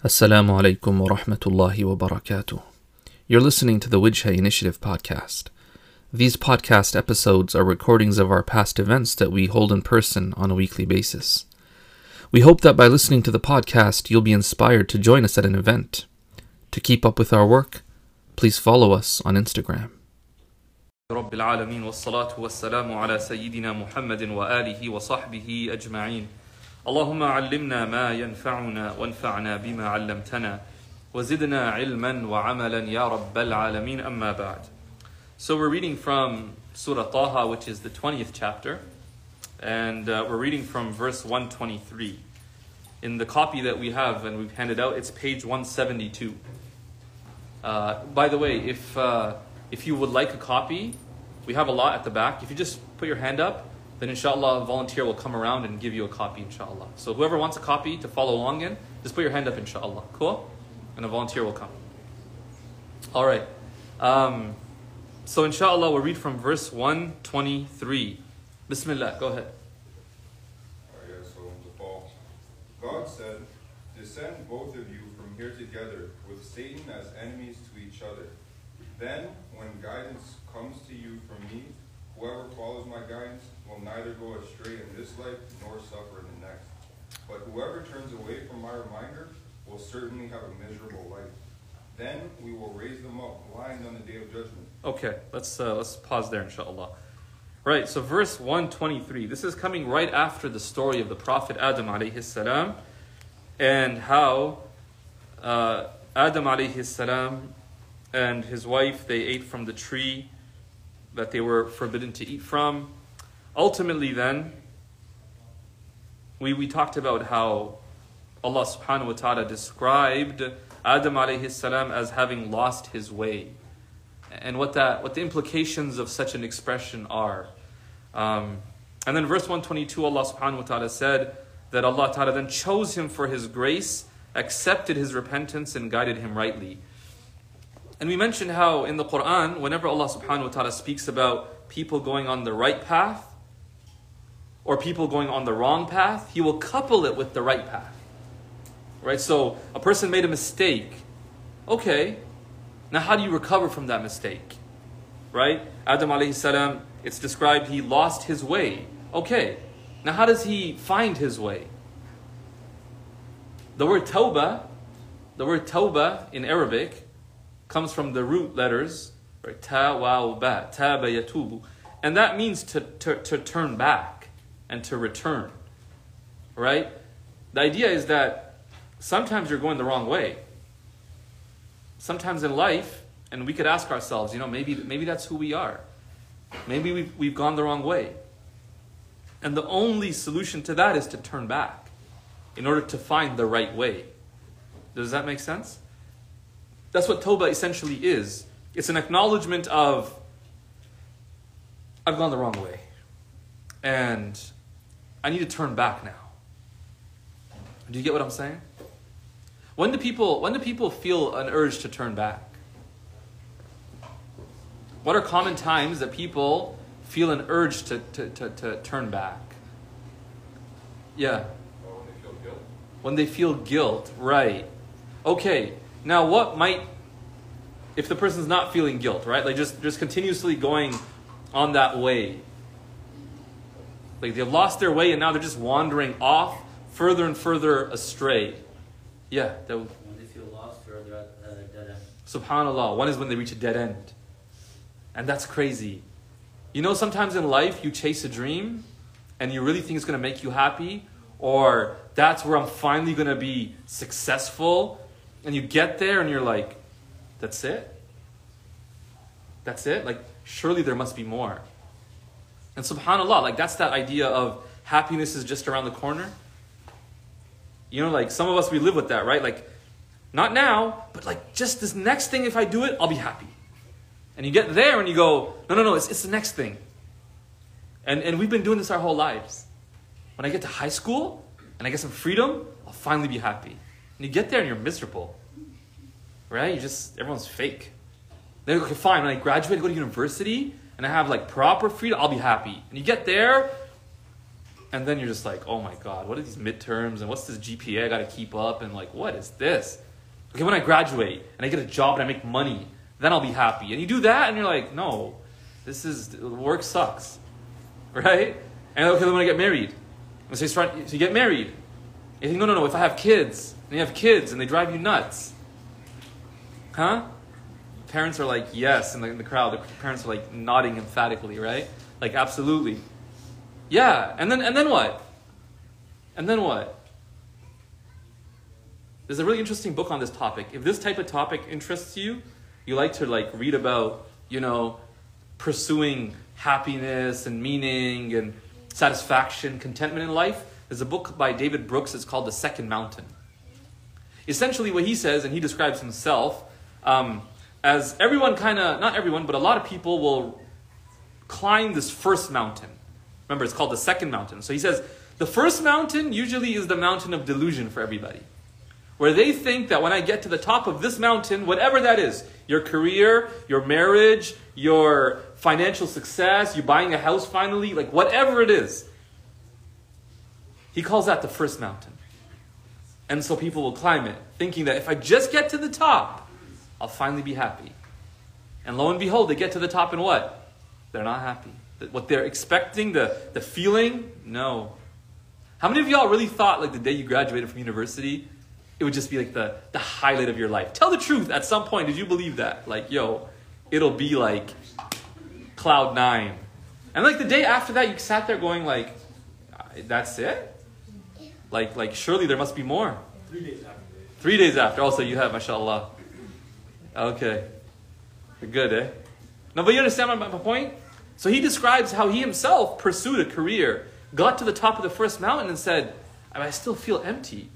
Assalamu alaikum wa rahmatullahi wa barakatuh. You're listening to the Wijha Initiative podcast. These podcast episodes are recordings of our past events that we hold in person on a weekly basis. We hope that by listening to the podcast, you'll be inspired to join us at an event. To keep up with our work, please follow us on Instagram. رب العالمين والصلاة والسلام على سيدنا محمد وآله وصحبه أجمعين اللهم علمنا ما ينفعنا وانفعنا بما علمتنا وزدنا علما وعملا يا رب العالمين أما بعد So we're reading from Surah Taha which is the 20th chapter and uh, we're reading from verse 123 in the copy that we have and we've handed out it's page 172 uh, by the way if uh, if you would like a copy we have a lot at the back if you just put your hand up then inshallah a volunteer will come around and give you a copy inshallah. So whoever wants a copy to follow along in just put your hand up inshallah. Cool? And a volunteer will come. All right. Um, so inshallah we'll read from verse 123 bismillah go ahead. God said, Descend both of you from here together, with Satan as enemies to each other. Then, when guidance comes to you from me, whoever follows my guidance will neither go astray in this life nor suffer in the next. But whoever turns away from my reminder will certainly have a miserable life. Then we will raise them up blind on the day of judgment. Okay, let's uh, let's pause there, inshallah. Right, so verse 123. This is coming right after the story of the Prophet Adam alayhi salam and how uh, Adam alayhi salam and his wife they ate from the tree that they were forbidden to eat from. Ultimately, then, we, we talked about how Allah subhanahu wa ta'ala described Adam alayhi salam as having lost his way and what that what the implications of such an expression are. Um, and then verse 122, Allah subhanahu wa ta'ala said that Allah ta'ala then chose him for his grace, accepted his repentance, and guided him rightly. And we mentioned how in the Quran, whenever Allah subhanahu wa ta'ala speaks about people going on the right path or people going on the wrong path, He will couple it with the right path. Right? So a person made a mistake. Okay, now, how do you recover from that mistake? Right? Adam alayhi salam, it's described he lost his way. Okay, now how does he find his way? The word tawbah, the word tawbah in Arabic comes from the root letters, right? Ta, wa, ba, taba, yatubu. And that means to, to, to turn back and to return. Right? The idea is that sometimes you're going the wrong way sometimes in life, and we could ask ourselves, you know, maybe, maybe that's who we are. Maybe we've, we've gone the wrong way. And the only solution to that is to turn back in order to find the right way. Does that make sense? That's what Tawbah essentially is. It's an acknowledgement of, I've gone the wrong way. And I need to turn back now. Do you get what I'm saying? When do people when do people feel an urge to turn back? What are common times that people feel an urge to, to, to, to turn back? Yeah. When they feel guilt. When they feel guilt, right. Okay. Now what might if the person's not feeling guilt, right? Like just just continuously going on that way. Like they've lost their way and now they're just wandering off further and further astray. Yeah, that When they feel lost or they're at uh, a dead end. Subhanallah. One is when they reach a dead end. And that's crazy. You know, sometimes in life you chase a dream and you really think it's going to make you happy, or that's where I'm finally going to be successful. And you get there and you're like, that's it? That's it? Like, surely there must be more. And subhanAllah, like, that's that idea of happiness is just around the corner. You know, like, some of us, we live with that, right? Like, not now, but like just this next thing, if I do it, I'll be happy. And you get there and you go, no, no, no, it's, it's the next thing. And, and we've been doing this our whole lives. When I get to high school and I get some freedom, I'll finally be happy. And you get there and you're miserable. Right? You just, everyone's fake. Then, okay, fine, when I graduate, go to university, and I have like proper freedom, I'll be happy. And you get there, And then you're just like, oh my God, what are these midterms and what's this GPA I got to keep up? And like, what is this? Okay, when I graduate and I get a job and I make money, then I'll be happy. And you do that and you're like, no, this is, work sucks. Right? And okay, then when I get married, so you, start, so you get married. You think, no, no, no, if I have kids, and you have kids and they drive you nuts. Huh? Parents are like, yes, in the, in the crowd, the parents are like nodding emphatically, right? Like, absolutely. Yeah, and then and then what? And then what? There's a really interesting book on this topic. If this type of topic interests you, you like to like read about, you know, pursuing happiness and meaning and satisfaction, contentment in life, there's a book by David Brooks. It's called The Second Mountain. Essentially, what he says, and he describes himself um, as everyone kind of, not everyone, but a lot of people will climb this first mountain. Remember, it's called the second mountain. So he says the first mountain usually is the mountain of delusion for everybody, where they think that when I get to the top of this mountain, whatever that is, your career, your marriage, your financial success, you buying a house finally, like whatever it is, he calls that the first mountain. And so people will climb it, thinking that if I just get to the top, I'll finally be happy. And lo and behold, they get to the top and what? They're not happy. What they're expecting, the, the feeling, no. How many of y'all really thought like the day you graduated from university, it would just be like the, the highlight of your life? Tell the truth. At some point, did you believe that? Like, yo, it'll be like cloud nine. And like the day after that, you sat there going like, that's it? Like, like surely there must be more. Three days after. Three days after. Also, you have, mashallah. Okay. Good, eh? No, but you understand my, my point? So he describes how he himself pursued a career, got to the top of the first mountain, and said, I still feel empty.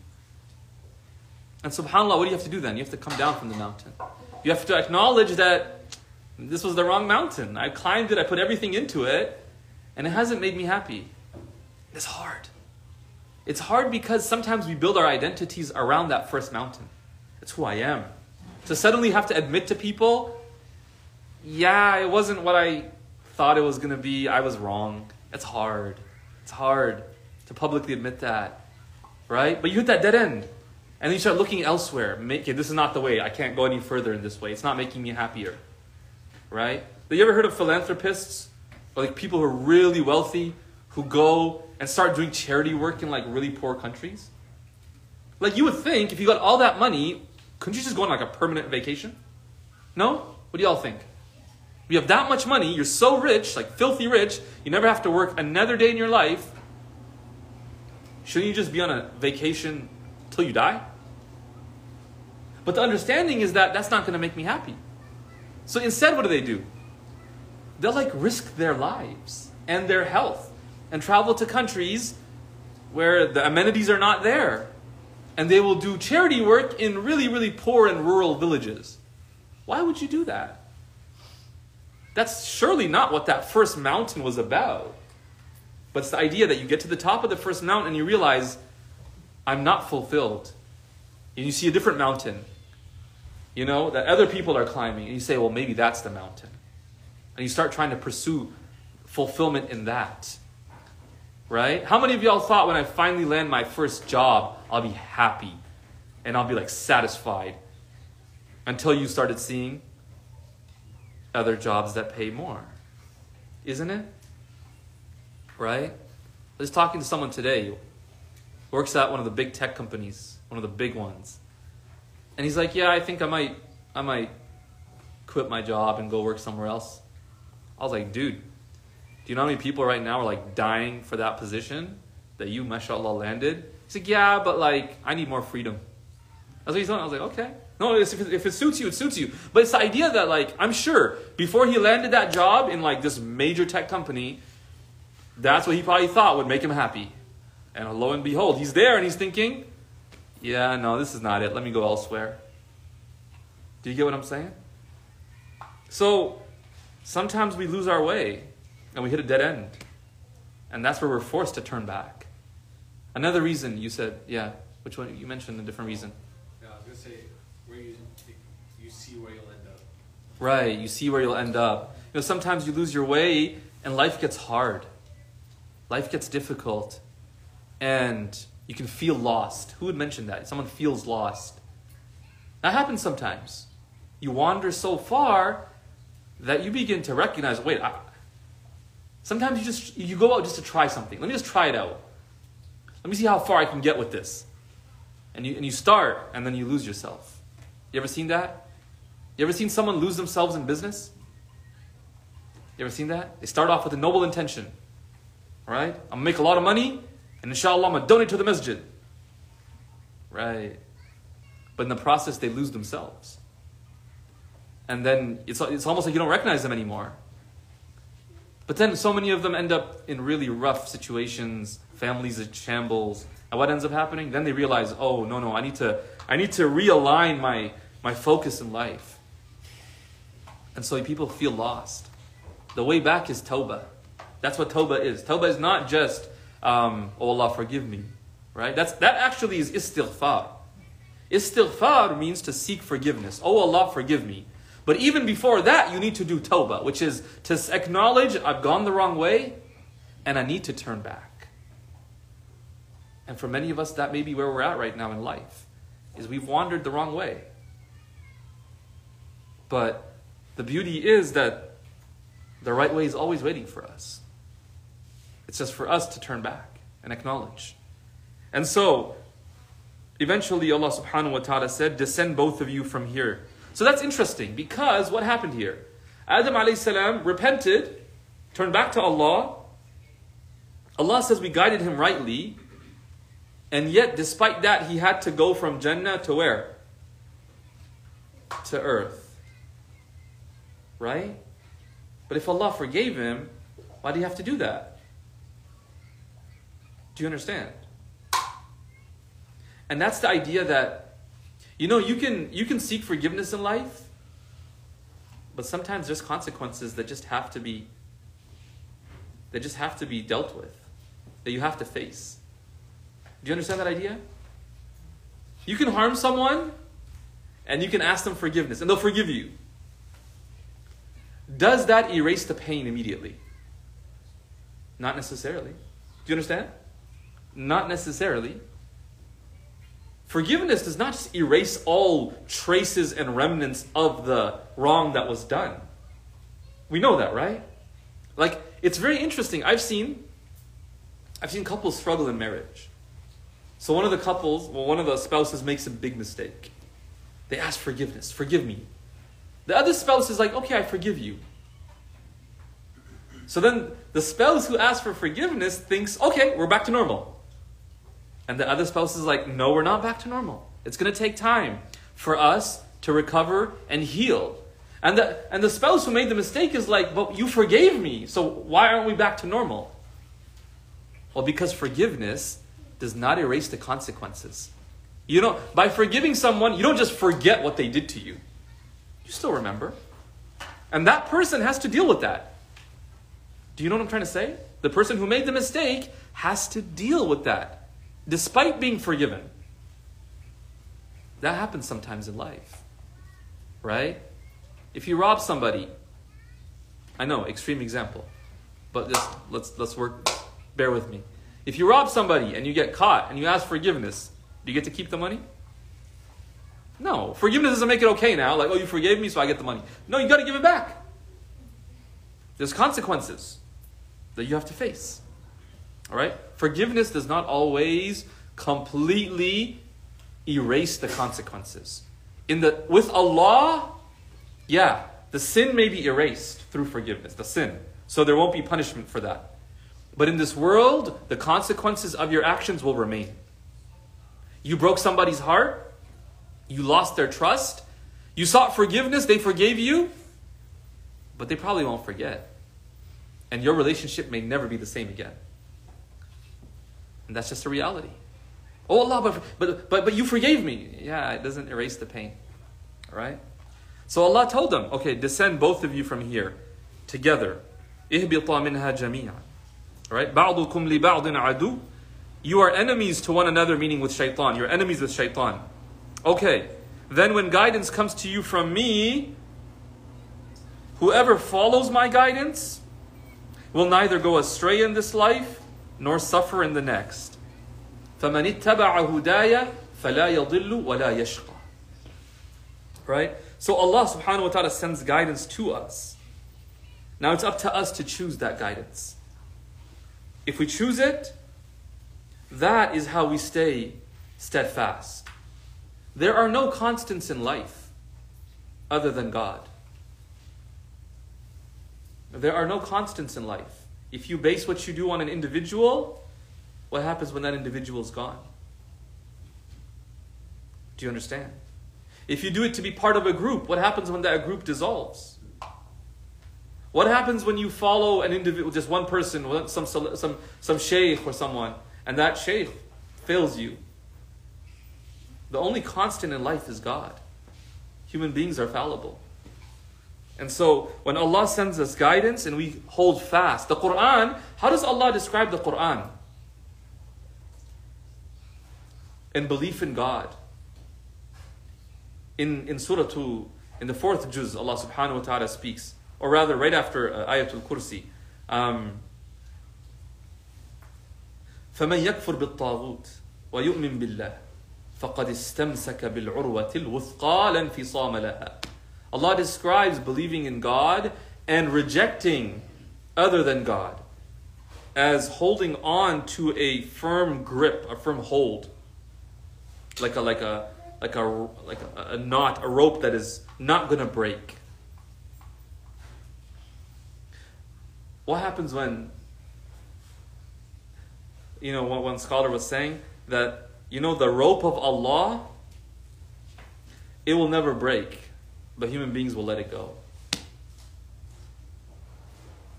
And subhanAllah, what do you have to do then? You have to come down from the mountain. You have to acknowledge that this was the wrong mountain. I climbed it, I put everything into it, and it hasn't made me happy. It's hard. It's hard because sometimes we build our identities around that first mountain. It's who I am. To suddenly have to admit to people, yeah, it wasn't what I thought it was going to be. I was wrong. It's hard. It's hard to publicly admit that, right? But you hit that dead end. And then you start looking elsewhere. Make, okay, this is not the way. I can't go any further in this way. It's not making me happier, right? Have you ever heard of philanthropists? Or like people who are really wealthy who go and start doing charity work in like really poor countries? Like you would think if you got all that money, couldn't you just go on like a permanent vacation? No? What do y'all think? You have that much money, you're so rich, like filthy rich, you never have to work another day in your life. Shouldn't you just be on a vacation till you die? But the understanding is that that's not going to make me happy. So instead, what do they do? They'll like risk their lives and their health and travel to countries where the amenities are not there. And they will do charity work in really, really poor and rural villages. Why would you do that? That's surely not what that first mountain was about. But it's the idea that you get to the top of the first mountain and you realize, I'm not fulfilled. And you see a different mountain, you know, that other people are climbing. And you say, well, maybe that's the mountain. And you start trying to pursue fulfillment in that. Right? How many of y'all thought when I finally land my first job, I'll be happy and I'll be like satisfied until you started seeing other jobs that pay more. Isn't it? Right? I was talking to someone today works at one of the big tech companies, one of the big ones. And he's like, "Yeah, I think I might I might quit my job and go work somewhere else." I was like, "Dude, do you know how many people right now are like dying for that position that you mashallah landed?" He's like, "Yeah, but like I need more freedom." That's what he's saying. I was like, "Okay." No, if it suits you, it suits you. But it's the idea that, like, I'm sure before he landed that job in like this major tech company, that's what he probably thought would make him happy. And lo and behold, he's there and he's thinking, yeah, no, this is not it. Let me go elsewhere. Do you get what I'm saying? So sometimes we lose our way and we hit a dead end. And that's where we're forced to turn back. Another reason you said, yeah, which one? You mentioned a different reason. Yeah, I was gonna say where you you see where you'll end up. Right, you see where you'll end up. You know, sometimes you lose your way and life gets hard. Life gets difficult. and you can feel lost. Who would mention that? Someone feels lost. That happens sometimes. You wander so far that you begin to recognize, wait, I, sometimes you just you go out just to try something. Let me just try it out. Let me see how far I can get with this. And you and you start and then you lose yourself. You ever seen that? You ever seen someone lose themselves in business? You ever seen that? They start off with a noble intention. Right? I'm gonna make a lot of money, and inshallah I'm gonna donate to the masjid. Right. But in the process they lose themselves. And then it's, it's almost like you don't recognize them anymore. But then so many of them end up in really rough situations, families in shambles. And what ends up happening? Then they realize, oh no, no, I need to I need to realign my, my focus in life. And so people feel lost. The way back is Tawbah. That's what Tawbah is. Tawbah is not just, um, oh Allah, forgive me. Right? That's, that actually is istighfar. Istighfar means to seek forgiveness. Oh Allah, forgive me. But even before that, you need to do Tawbah, which is to acknowledge I've gone the wrong way and I need to turn back. And for many of us, that may be where we're at right now in life, is we've wandered the wrong way. But the beauty is that the right way is always waiting for us. It's just for us to turn back and acknowledge. And so, eventually Allah subhanahu wa ta'ala said, Descend both of you from here. So that's interesting because what happened here? Adam alayhi salam repented, turned back to Allah. Allah says we guided him rightly, and yet despite that he had to go from Jannah to where? To earth. Right? But if Allah forgave him, why do you have to do that? Do you understand? And that's the idea that, you know, you can, you can seek forgiveness in life, but sometimes there's consequences that just have to be, that just have to be dealt with, that you have to face. Do you understand that idea? You can harm someone, and you can ask them forgiveness, and they'll forgive you. Does that erase the pain immediately? Not necessarily. Do you understand? Not necessarily. Forgiveness does not just erase all traces and remnants of the wrong that was done. We know that, right? Like, it's very interesting. I've seen I've seen couples struggle in marriage. So one of the couples, well, one of the spouses makes a big mistake. They ask forgiveness. Forgive me. The other spouse is like, okay, I forgive you. So then the spouse who asks for forgiveness thinks, okay, we're back to normal. And the other spouse is like, no, we're not back to normal. It's going to take time for us to recover and heal. And the, and the spouse who made the mistake is like, but you forgave me, so why aren't we back to normal? Well, because forgiveness does not erase the consequences. You know, by forgiving someone, you don't just forget what they did to you. You still remember. And that person has to deal with that. Do you know what I'm trying to say? The person who made the mistake has to deal with that, despite being forgiven. That happens sometimes in life, right? If you rob somebody, I know, extreme example, but just let's let's work. Bear with me. If you rob somebody and you get caught and you ask forgiveness, do you get to keep the money? No, forgiveness doesn't make it okay now. Like, oh, you forgave me, so I get the money. No, you got to give it back. There's consequences that you have to face. All right? Forgiveness does not always completely erase the consequences. In the with Allah, yeah, the sin may be erased through forgiveness, the sin. So there won't be punishment for that. But in this world, the consequences of your actions will remain. You broke somebody's heart, you lost their trust, you sought forgiveness, they forgave you, but they probably won't forget. And your relationship may never be the same again. And that's just a reality. Oh Allah, but, but, but, but you forgave me. Yeah, it doesn't erase the pain. All right? So Allah told them, okay, descend both of you from here together. اهبطا منها جميعا. All right? بعضكم لبعض عدو. You are enemies to one another, meaning with shaitan. You're enemies with shaitan. Okay. Then when guidance comes to you from me, whoever follows my guidance will neither go astray in this life nor suffer in the next. فَمَنِ اتَّبَعَ هُدَايَ فَلَا يَضِلُّ وَلَا يَشْقَى Right? So Allah subhanahu wa ta'ala sends guidance to us. Now it's up to us to choose that guidance. If we choose it, that is how we stay steadfast. There are no constants in life other than God. There are no constants in life. If you base what you do on an individual, what happens when that individual is gone? Do you understand? If you do it to be part of a group, what happens when that group dissolves? What happens when you follow an individual, just one person, some, some, some sheikh or someone, and that sheikh fails you? The only constant in life is God. Human beings are fallible. And so, when Allah sends us guidance and we hold fast, the Quran, how does Allah describe the Quran? In belief in God. In, in Surah 2, in the fourth juz, Allah subhanahu wa ta'ala speaks, or rather, right after uh, Ayatul Kursi. Um, فمن يكفر بالطاغوت ويؤمن بالله فقد استمسك بالعروة الوثقى لا انفصام لها Allah describes believing in God and rejecting other than God as holding on to a firm grip, a firm hold, like a like a like a like a, a knot, a rope that is not going to break. What happens when you know what one scholar was saying that you know the rope of Allah it will never break but human beings will let it go.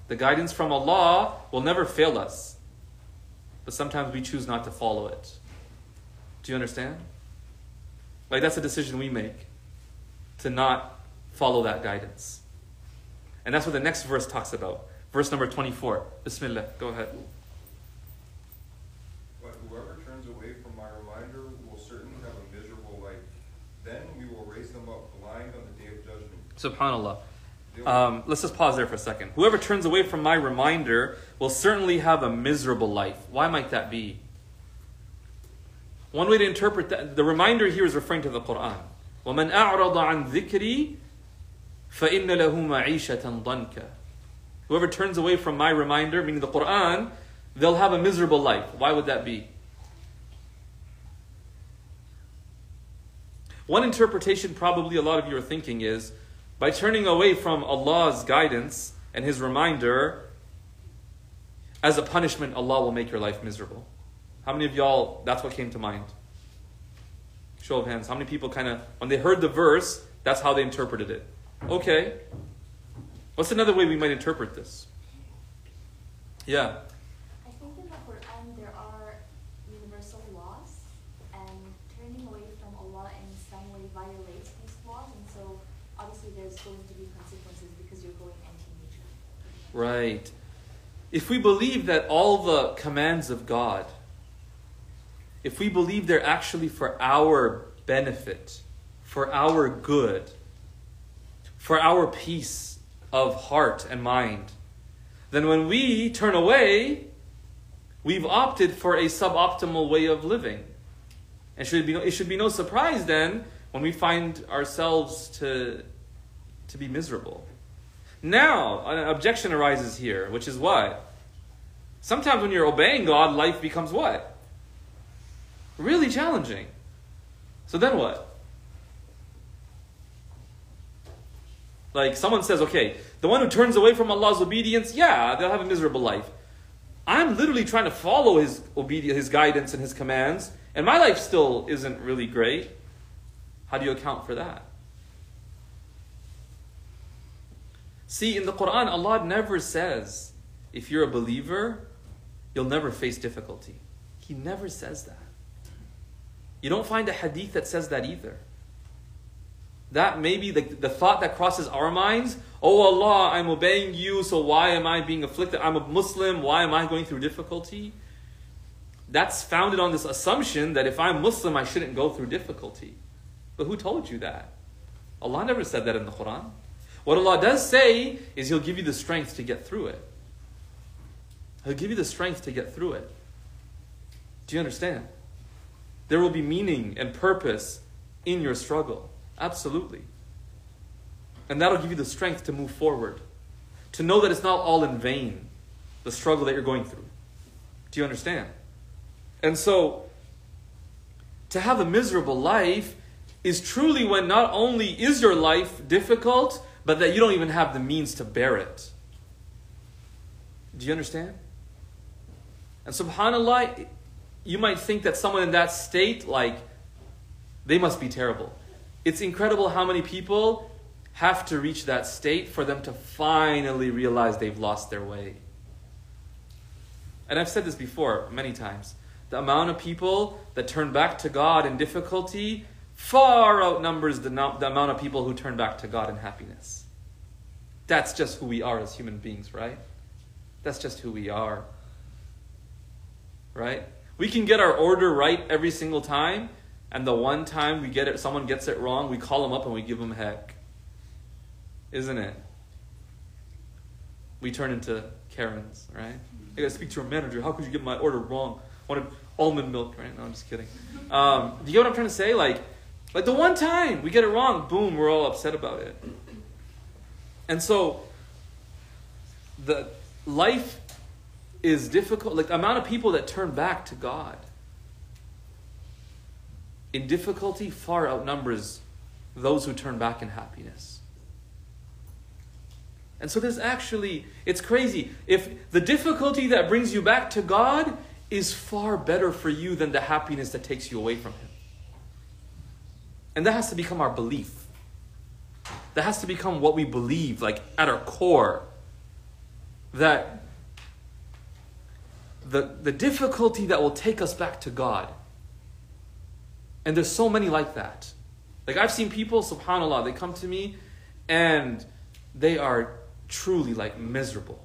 The guidance from Allah will never fail us, but sometimes we choose not to follow it. Do you understand? Like, that's a decision we make to not follow that guidance. And that's what the next verse talks about. Verse number 24. Bismillah. Go ahead. But whoever turns away from my reminder will certainly have a miserable life. Then we will raise them up blind on the day of judgment. Subhanallah. They will- Um, let's just pause there for a second. Whoever turns away from my reminder will certainly have a miserable life. Why might that be? One way to interpret that, the reminder here is referring to the Quran. وَمَنْ أَعْرَضَ عَنْ ذِكْرِي فَإِنَّ لَهُ مَعِيشَةً ضَنْكَ Whoever turns away from my reminder, meaning the Quran, they'll have a miserable life. Why would that be? One interpretation, probably a lot of you are thinking, is by turning away from Allah's guidance and His reminder, as a punishment, Allah will make your life miserable. How many of y'all, that's what came to mind? Show of hands. How many people kind of, when they heard the verse, that's how they interpreted it? Okay. What's another way we might interpret this? Yeah. I think in the Quran there are universal laws, and turning away from Allah in some way violates these laws, and so obviously there's going to be consequences because you're going anti-nature. Right. If we believe that all the commands of God, if we believe they're actually for our benefit, for our good, for our peace of heart and mind, then when we turn away, we've opted for a suboptimal way of living. And should be no, it should be no surprise then when we find ourselves to, to be miserable. Now, an objection arises here, which is what? Sometimes when you're obeying God, life becomes what? Really challenging. So then what? Like someone says, okay, the one who turns away from Allah's obedience, yeah, they'll have a miserable life. I'm literally trying to follow his obedience, his guidance and his commands, and my life still isn't really great. How do you account for that? See, in the Quran, Allah never says, if you're a believer, you'll never face difficulty. He never says that. You don't find a hadith that says that either. That may be the, the thought that crosses our minds. Oh Allah, I'm obeying you, so why am I being afflicted? I'm a Muslim, why am I going through difficulty? That's founded on this assumption that if I'm Muslim, I shouldn't go through difficulty. But who told you that? Allah never said that in the Quran. What Allah does say is He'll give you the strength to get through it. He'll give you the strength to get through it. Do you understand? There will be meaning and purpose in your struggle. Absolutely. And that'll give you the strength to move forward, to know that it's not all in vain, the struggle that you're going through. Do you understand? And so, to have a miserable life is truly when not only is your life difficult, but that you don't even have the means to bear it. Do you understand? And subhanAllah, you might think that someone in that state, like, they must be terrible. It's incredible how many people have to reach that state for them to finally realize they've lost their way. And I've said this before many times. The amount of people that turn back to God in difficulty far outnumbers the, no- the amount of people who turn back to God in happiness. That's just who we are as human beings, right? That's just who we are. Right? We can get our order right every single time, and the one time we get it, someone gets it wrong, we call them up and we give them heck. Isn't it? We turn into Karens, right? I gotta speak to your manager. How could you get my order wrong? I wanted almond milk, right? No, I'm just kidding. Um, do you get what I'm trying to say? Like, like the one time we get it wrong, boom, we're all upset about it. And so, the life is difficult. Like the amount of people that turn back to God in difficulty far outnumbers those who turn back in happiness. And so there's actually, it's crazy. If the difficulty that brings you back to God is far better for you than the happiness that takes you away from Him. And that has to become our belief. That has to become what we believe, like at our core. That the, the difficulty that will take us back to God. And there's so many like that. Like I've seen people, subhanAllah, they come to me and they are truly like miserable.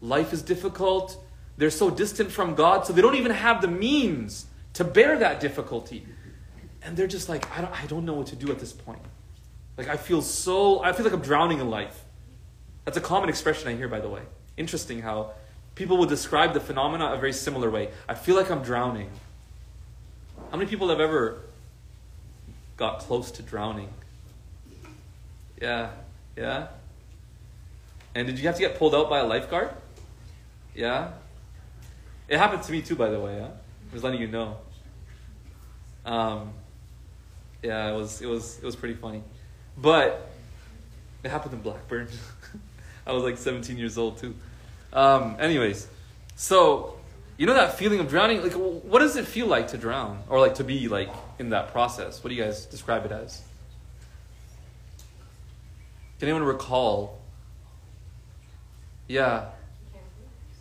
Life is difficult. They're so distant from God, so they don't even have the means to bear that difficulty. And they're just like, I don't, I don't know what to do at this point. Like, I feel so, I feel like I'm drowning in life. That's a common expression I hear, by the way. Interesting how people will describe the phenomena a very similar way. I feel like I'm drowning. How many people have ever got close to drowning? Yeah, yeah. And did you have to get pulled out by a lifeguard? Yeah. It happened to me too, by the way. Yeah? I was letting you know. Um, yeah, it was it was it was pretty funny, but it happened in Blackburn. I was like 17 years old too. Um, anyways, so you know that feeling of drowning. Like, what does it feel like to drown, or like to be like in that process? What do you guys describe it as? Can anyone recall? Yeah,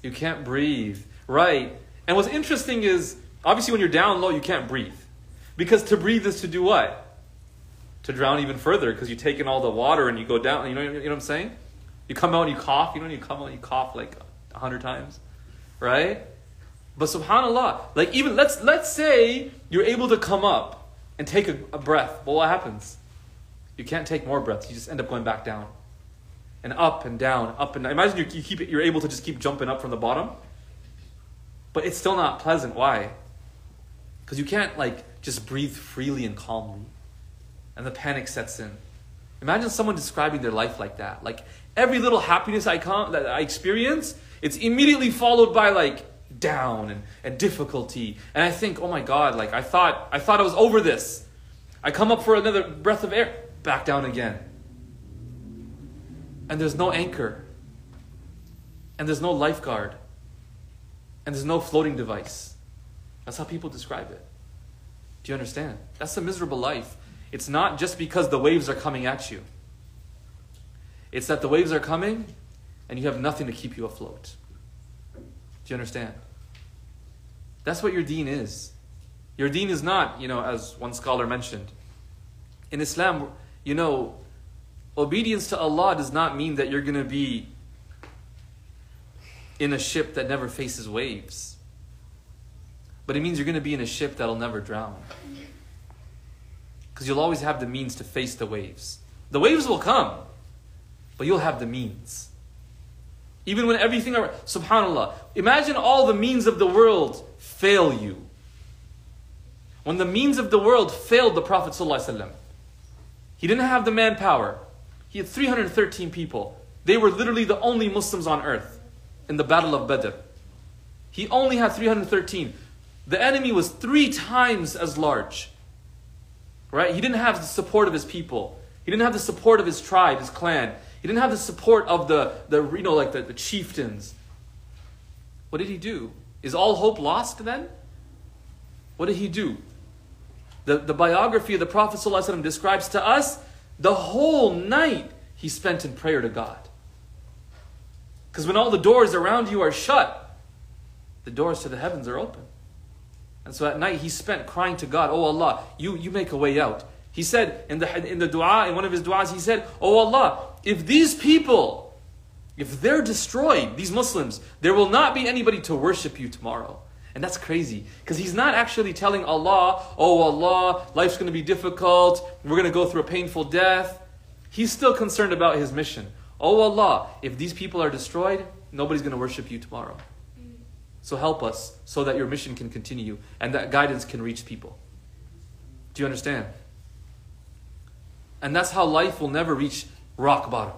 you can't breathe. Right. And what's interesting is obviously when you're down low, you can't breathe. Because to breathe is to do what? To drown even further because you take in all the water and you go down. You know, you know what I'm saying? You come out and you cough. You know, you come out and you cough like a hundred times, right? But subhanallah, like even let's let's say you're able to come up and take a, a breath. Well, what happens? You can't take more breaths. You just end up going back down, and up and down, up and down. Imagine you, you keep you're able to just keep jumping up from the bottom, but it's still not pleasant. Why? Because you can't like just breathe freely and calmly, and the panic sets in. Imagine someone describing their life like that. Like every little happiness I come that I experience, it's immediately followed by like down and, and difficulty. And I think, oh my God, like I thought I thought I was over this. I come up for another breath of air, back down again. And there's no anchor. And there's no lifeguard. And there's no floating device. That's how people describe it. Do you understand? That's a miserable life. It's not just because the waves are coming at you. It's that the waves are coming and you have nothing to keep you afloat. Do you understand? That's what your deen is. Your deen is not, you know, as one scholar mentioned. In Islam, you know, obedience to Allah does not mean that you're going to be in a ship that never faces waves. But it means you're going to be in a ship that'll never drown. Because you'll always have the means to face the waves. The waves will come, but you'll have the means. Even when everything, around, subhanAllah, imagine all the means of the world fail you. when the means of the world failed the Prophet. He didn't have the manpower. He had 313 people. They were literally the only Muslims on earth in the Battle of Badr. He only had 313. The enemy was three times as large. Right? He didn't have the support of his people. He didn't have the support of his tribe, his clan. He didn't have the support of the, the you know, like the, the chieftains. What did he do? Is all hope lost then? What did he do? The, the biography of the Prophet ﷺ describes to us the whole night he spent in prayer to God. Because when all the doors around you are shut, the doors to the heavens are open. And so at night he spent crying to God, Oh Allah, you, you make a way out. He said in the, in the dua, in one of his du'as, he said, Oh Allah, if these people, if they're destroyed, these Muslims, there will not be anybody to worship you tomorrow. And that's crazy because he's not actually telling Allah, oh Allah, life's going to be difficult, we're going to go through a painful death. He's still concerned about his mission. Oh Allah, if these people are destroyed, nobody's going to worship you tomorrow. So help us so that your mission can continue and that guidance can reach people. Do you understand? And that's how life will never reach rock bottom.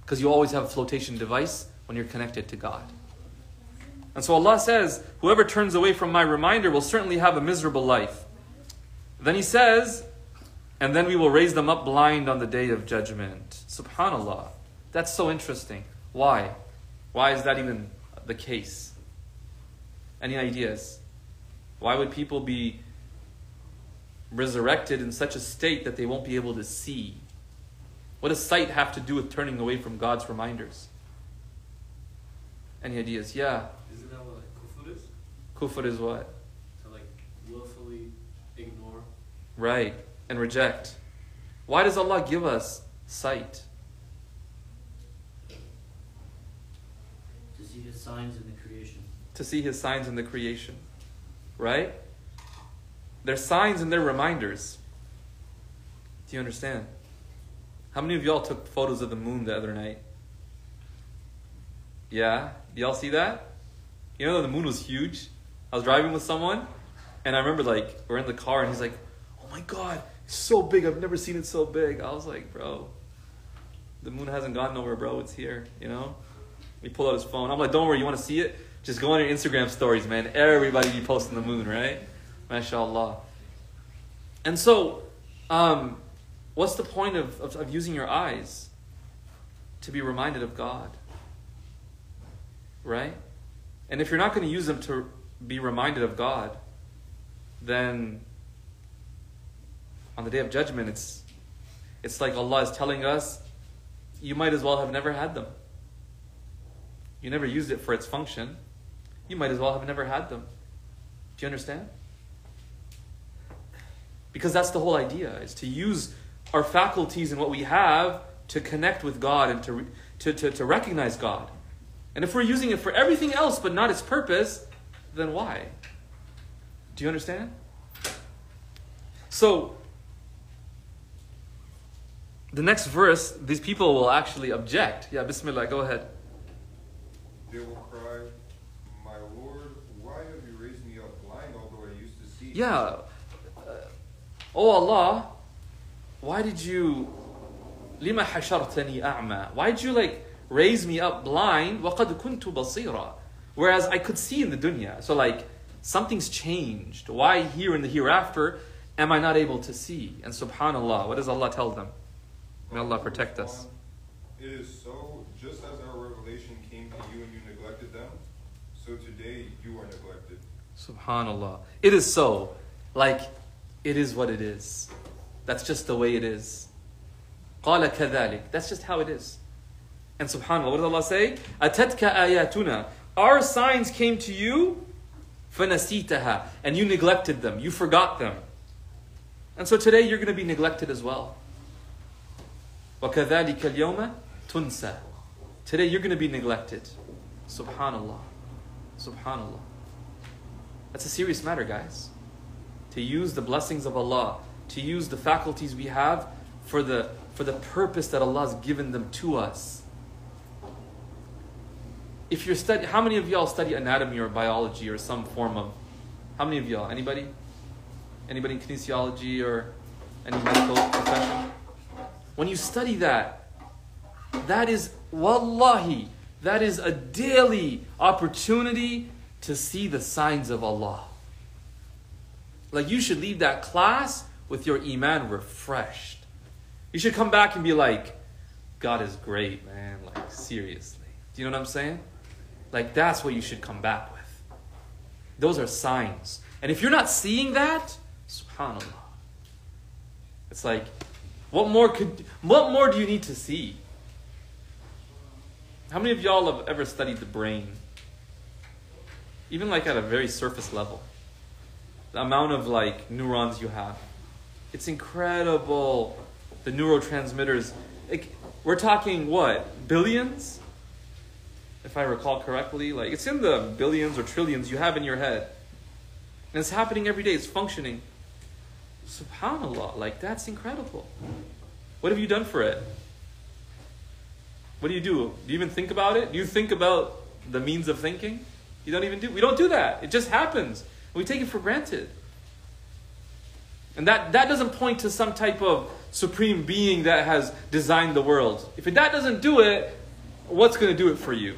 Because you always have a flotation device when you're connected to God. And so Allah says, Whoever turns away from my reminder will certainly have a miserable life. Then He says, And then we will raise them up blind on the day of judgment. Subhanallah. That's so interesting. Why? Why is that even the case? Any ideas? Why would people be resurrected in such a state that they won't be able to see? What does sight have to do with turning away from God's reminders? Any ideas? Yeah. Isn't that what like, kufr is? Kufr is what? To like willfully ignore. Right. And reject. Why does Allah give us sight? See his signs in the creation. To see His signs in the creation. Right? They're signs and they're reminders. Do you understand? How many of y'all took photos of the moon the other night? Yeah? Y'all see that? You know the moon was huge? I was driving with someone and I remember like we're in the car and he's like, Oh my god, it's so big, I've never seen it so big. I was like, bro, the moon hasn't gone nowhere, bro, it's here, you know? He pulled out his phone. I'm like, don't worry, you wanna see it? Just go on your Instagram stories, man. Everybody be posting the moon, right? MashaAllah. And so, um, what's the point of, of, of using your eyes? To be reminded of God. Right? And if you're not going to use them to be reminded of God, then on the day of judgment, it's, it's like Allah is telling us, you might as well have never had them. You never used it for its function. You might as well have never had them. Do you understand? Because that's the whole idea, is to use our faculties and what we have to connect with God and to, to, to, to recognize God. And if we're using it for everything else but not its purpose, then why? Do you understand? So, the next verse, these people will actually object. Yeah, Bismillah, go ahead They will cry, My Lord, why have you raised me up blind although I used to see? Yeah. Uh, oh Allah, why did you لما حشرتني أعمى? Why did you like raise me up blind? وقد كنت بصيرا. Whereas I could see in the dunya. So like something's changed. Why here in the hereafter am I not able to see? And subhanallah, what does Allah tell them? May Allah protect us. It is so, just as our so today you are neglected. Subhanallah. It is so. Like, it is what it is. That's just the way it is. قال كذلك. That's just how it is. And subhanAllah, what does Allah say? أتتك آياتنا. Our signs came to you, فنسيتها. And you neglected them. You forgot them. And so today you're going to be neglected as well. وكذلك اليوم تنسى. Today you're going to be neglected. Subhanallah. Subhanallah. That's a serious matter, guys. To use the blessings of Allah, to use the faculties we have for the, for the purpose that Allah has given them to us. If you're study, how many of y'all study anatomy or biology or some form of How many of y'all? Anybody? Anybody in kinesiology or any medical profession? When you study that, that is, wallahi, that is a daily opportunity to see the signs of Allah. Like you should leave that class with your iman refreshed. You should come back and be like, God is great, man. Like, seriously. Do you know what I'm saying? Like, that's what you should come back with. Those are signs. And if you're not seeing that, subhanAllah. It's like, what more could what more do you need to see? How many of y'all have ever studied the brain? Even like at a very surface level. The amount of like neurons you have. It's incredible. The neurotransmitters. Like, we're talking what? Billions? If I recall correctly. Like it's in the billions or trillions you have in your head. And it's happening every day, it's functioning. Subhanallah, like that's incredible. What have you done for it? What do you do? Do you even think about it? Do you think about the means of thinking? You don't even do. We don't do that. It just happens. We take it for granted. And that, that doesn't point to some type of supreme being that has designed the world. If that doesn't do it, what's going to do it for you?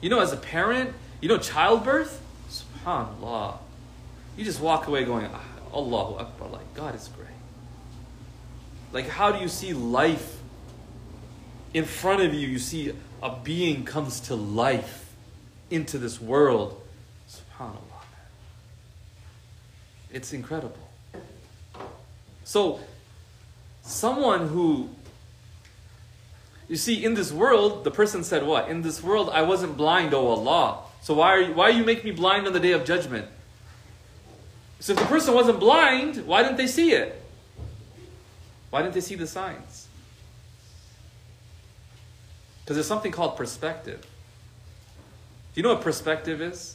You know, as a parent, you know, childbirth, subhanAllah. You just walk away going, ah, Allahu Akbar, like, God is great. Like, how do you see life in front of you? You see a being comes to life into this world. SubhanAllah. It's incredible. So, someone who, you see, in this world, the person said, What? In this world, I wasn't blind, O Allah. So, why are you, why you make me blind on the day of judgment? So, if the person wasn't blind, why didn't they see it? Why didn't they see the signs? Because there's something called perspective. Do you know what perspective is?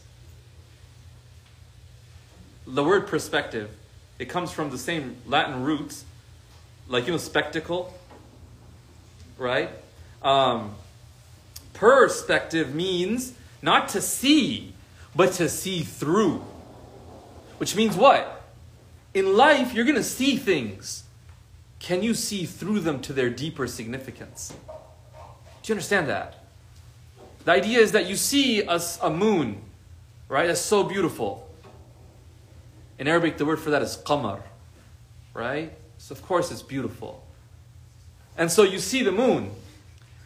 The word perspective, it comes from the same Latin roots, like you know, spectacle, right? Um, perspective means not to see, but to see through. Which means what? In life, you're going to see things. Can you see through them to their deeper significance? You understand that? The idea is that you see a, a moon, right? That's so beautiful. In Arabic, the word for that is qamar, right? So, of course, it's beautiful. And so you see the moon.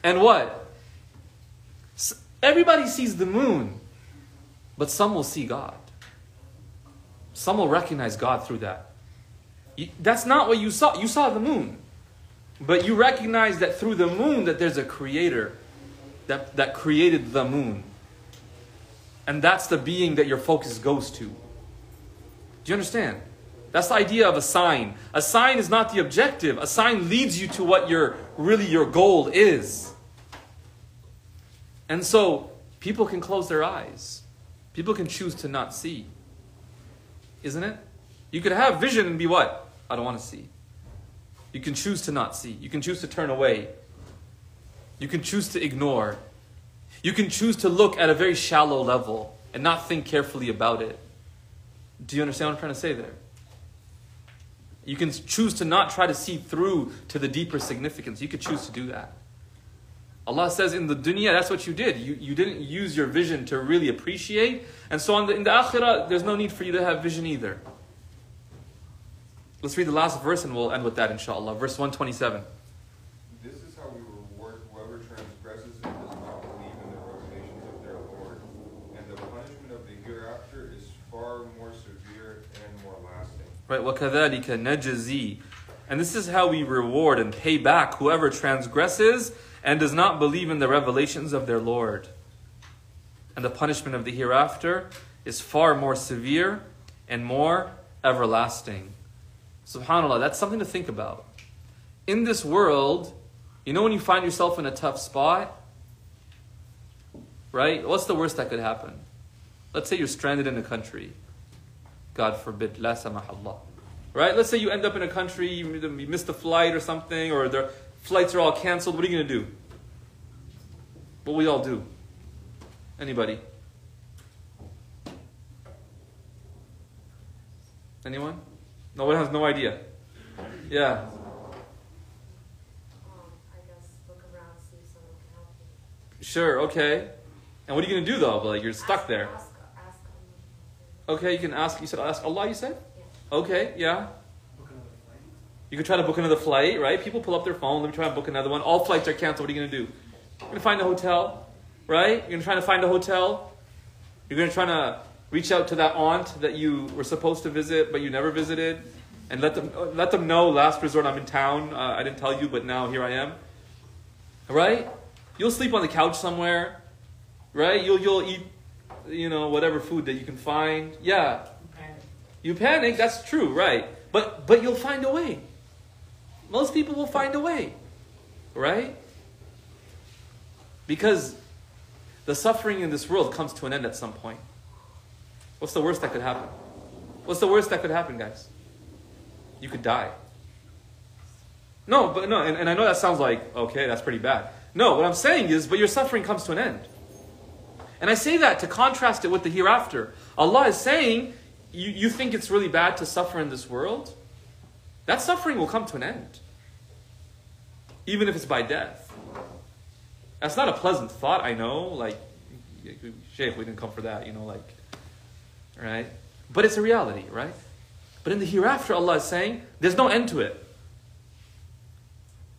And what? Everybody sees the moon, but some will see God. Some will recognize God through that. That's not what you saw. You saw the moon. But you recognize that through the moon that there's a creator that, that created the moon. And that's the being that your focus goes to. Do you understand? That's the idea of a sign. A sign is not the objective. A sign leads you to what your really your goal is. And so people can close their eyes. People can choose to not see. Isn't it? You could have vision and be what? I don't want to see. You can choose to not see. You can choose to turn away. You can choose to ignore. You can choose to look at a very shallow level and not think carefully about it. Do you understand what I'm trying to say there? You can choose to not try to see through to the deeper significance. You could choose to do that. Allah says in the dunya, that's what you did. You, you didn't use your vision to really appreciate. And so on the, in the akhirah, there's no need for you to have vision either. Let's read the last verse and we'll end with that, inshallah. Verse 127. This is how we reward whoever transgresses and does not believe in the revelations of their Lord. And the punishment of the hereafter is far more severe and more lasting. Right, وَكَذَلِكَ نَجْزِي And this is how we reward and pay back whoever transgresses and does not believe in the revelations of their Lord. And the punishment of the hereafter is far more severe and more everlasting. Subhanallah, that's something to think about. In this world, you know when you find yourself in a tough spot? Right? What's the worst that could happen? Let's say you're stranded in a country. God forbid, la samahallah. Right? Let's say you end up in a country, you missed a flight or something, or the flights are all canceled. What are you going to do? What we all do? Anybody? Anyone? No one has no idea. Yeah. I guess look around, see if someone can help you. Sure, okay. And what are you gonna do though? Like you're stuck Ask- there. Ask, ask. Okay, you can ask. You said ask Allah. You said. Yeah. Okay, yeah. Book. You could try to book another flight, right? People pull up their phone. Let me try and book another one. All flights are canceled. What are you gonna do? You're gonna find a hotel, right? You're gonna try to find a hotel. You're gonna try to reach out to that aunt that you were supposed to visit but you never visited, and let them let them know. Last resort, I'm in town. Uh, I didn't tell you, but now here I am. Right? You'll sleep on the couch somewhere, right? You'll you'll eat, you know, whatever food that you can find. Yeah, Panic. you panic, that's true, right? But but you'll find a way. Most people will find a way. Right? Because the suffering in this world comes to an end at some point. What's the worst that could happen? What's the worst that could happen, guys? You could die. No, but no, and, and I know that sounds like, okay, that's pretty bad. No, what I'm saying is, but your suffering comes to an end. And I say that to contrast it with the hereafter. Allah is saying, you, you think it's really bad to suffer in this world? That suffering will come to an end. Even if it's by death. That's not a pleasant thought, I know. Like, Sheikh, we didn't come for that, you know, like, right? But it's a reality, right? But in the hereafter, Allah is saying, there's no end to it.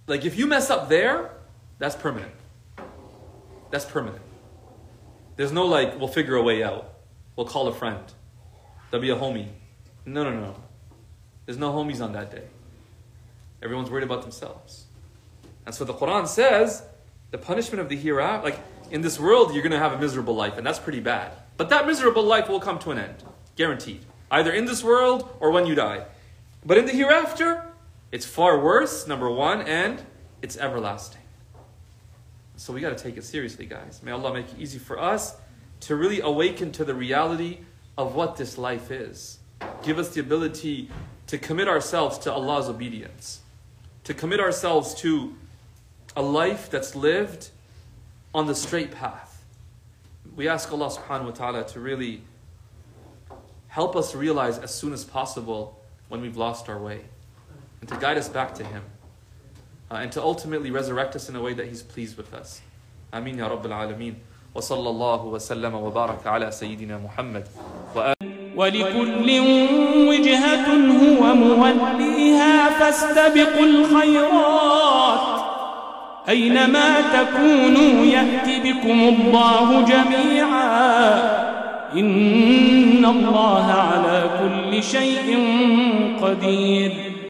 Like, if you mess up there, that's permanent. That's permanent. There's no like, we'll figure a way out. We'll call a friend. There'll be a homie. No, no, no. There's no homies on that day. Everyone's worried about themselves. And so the Quran says the punishment of the hereafter, like in this world, you're going to have a miserable life, and that's pretty bad. But that miserable life will come to an end, guaranteed. Either in this world or when you die. But in the hereafter, it's far worse, number one, and it's everlasting. So we got to take it seriously, guys. May Allah make it easy for us to really awaken to the reality of what this life is. Give us the ability to commit ourselves to Allah's obedience, to commit ourselves to a life that's lived on the straight path. We ask Allah subhanahu wa ta'ala to really help us realize as soon as possible when we've lost our way and to guide us back to Him uh, and to ultimately resurrect us in a way that He's pleased with us. Ameen ya Rabbil Alameen. وصلى الله وسلم وبارك على سيدنا محمد ولكل وجهة هو موليها فاستبقوا الخيرات أينما تكونوا يأت بكم الله جميعا. إن الله على كل شيء قدير.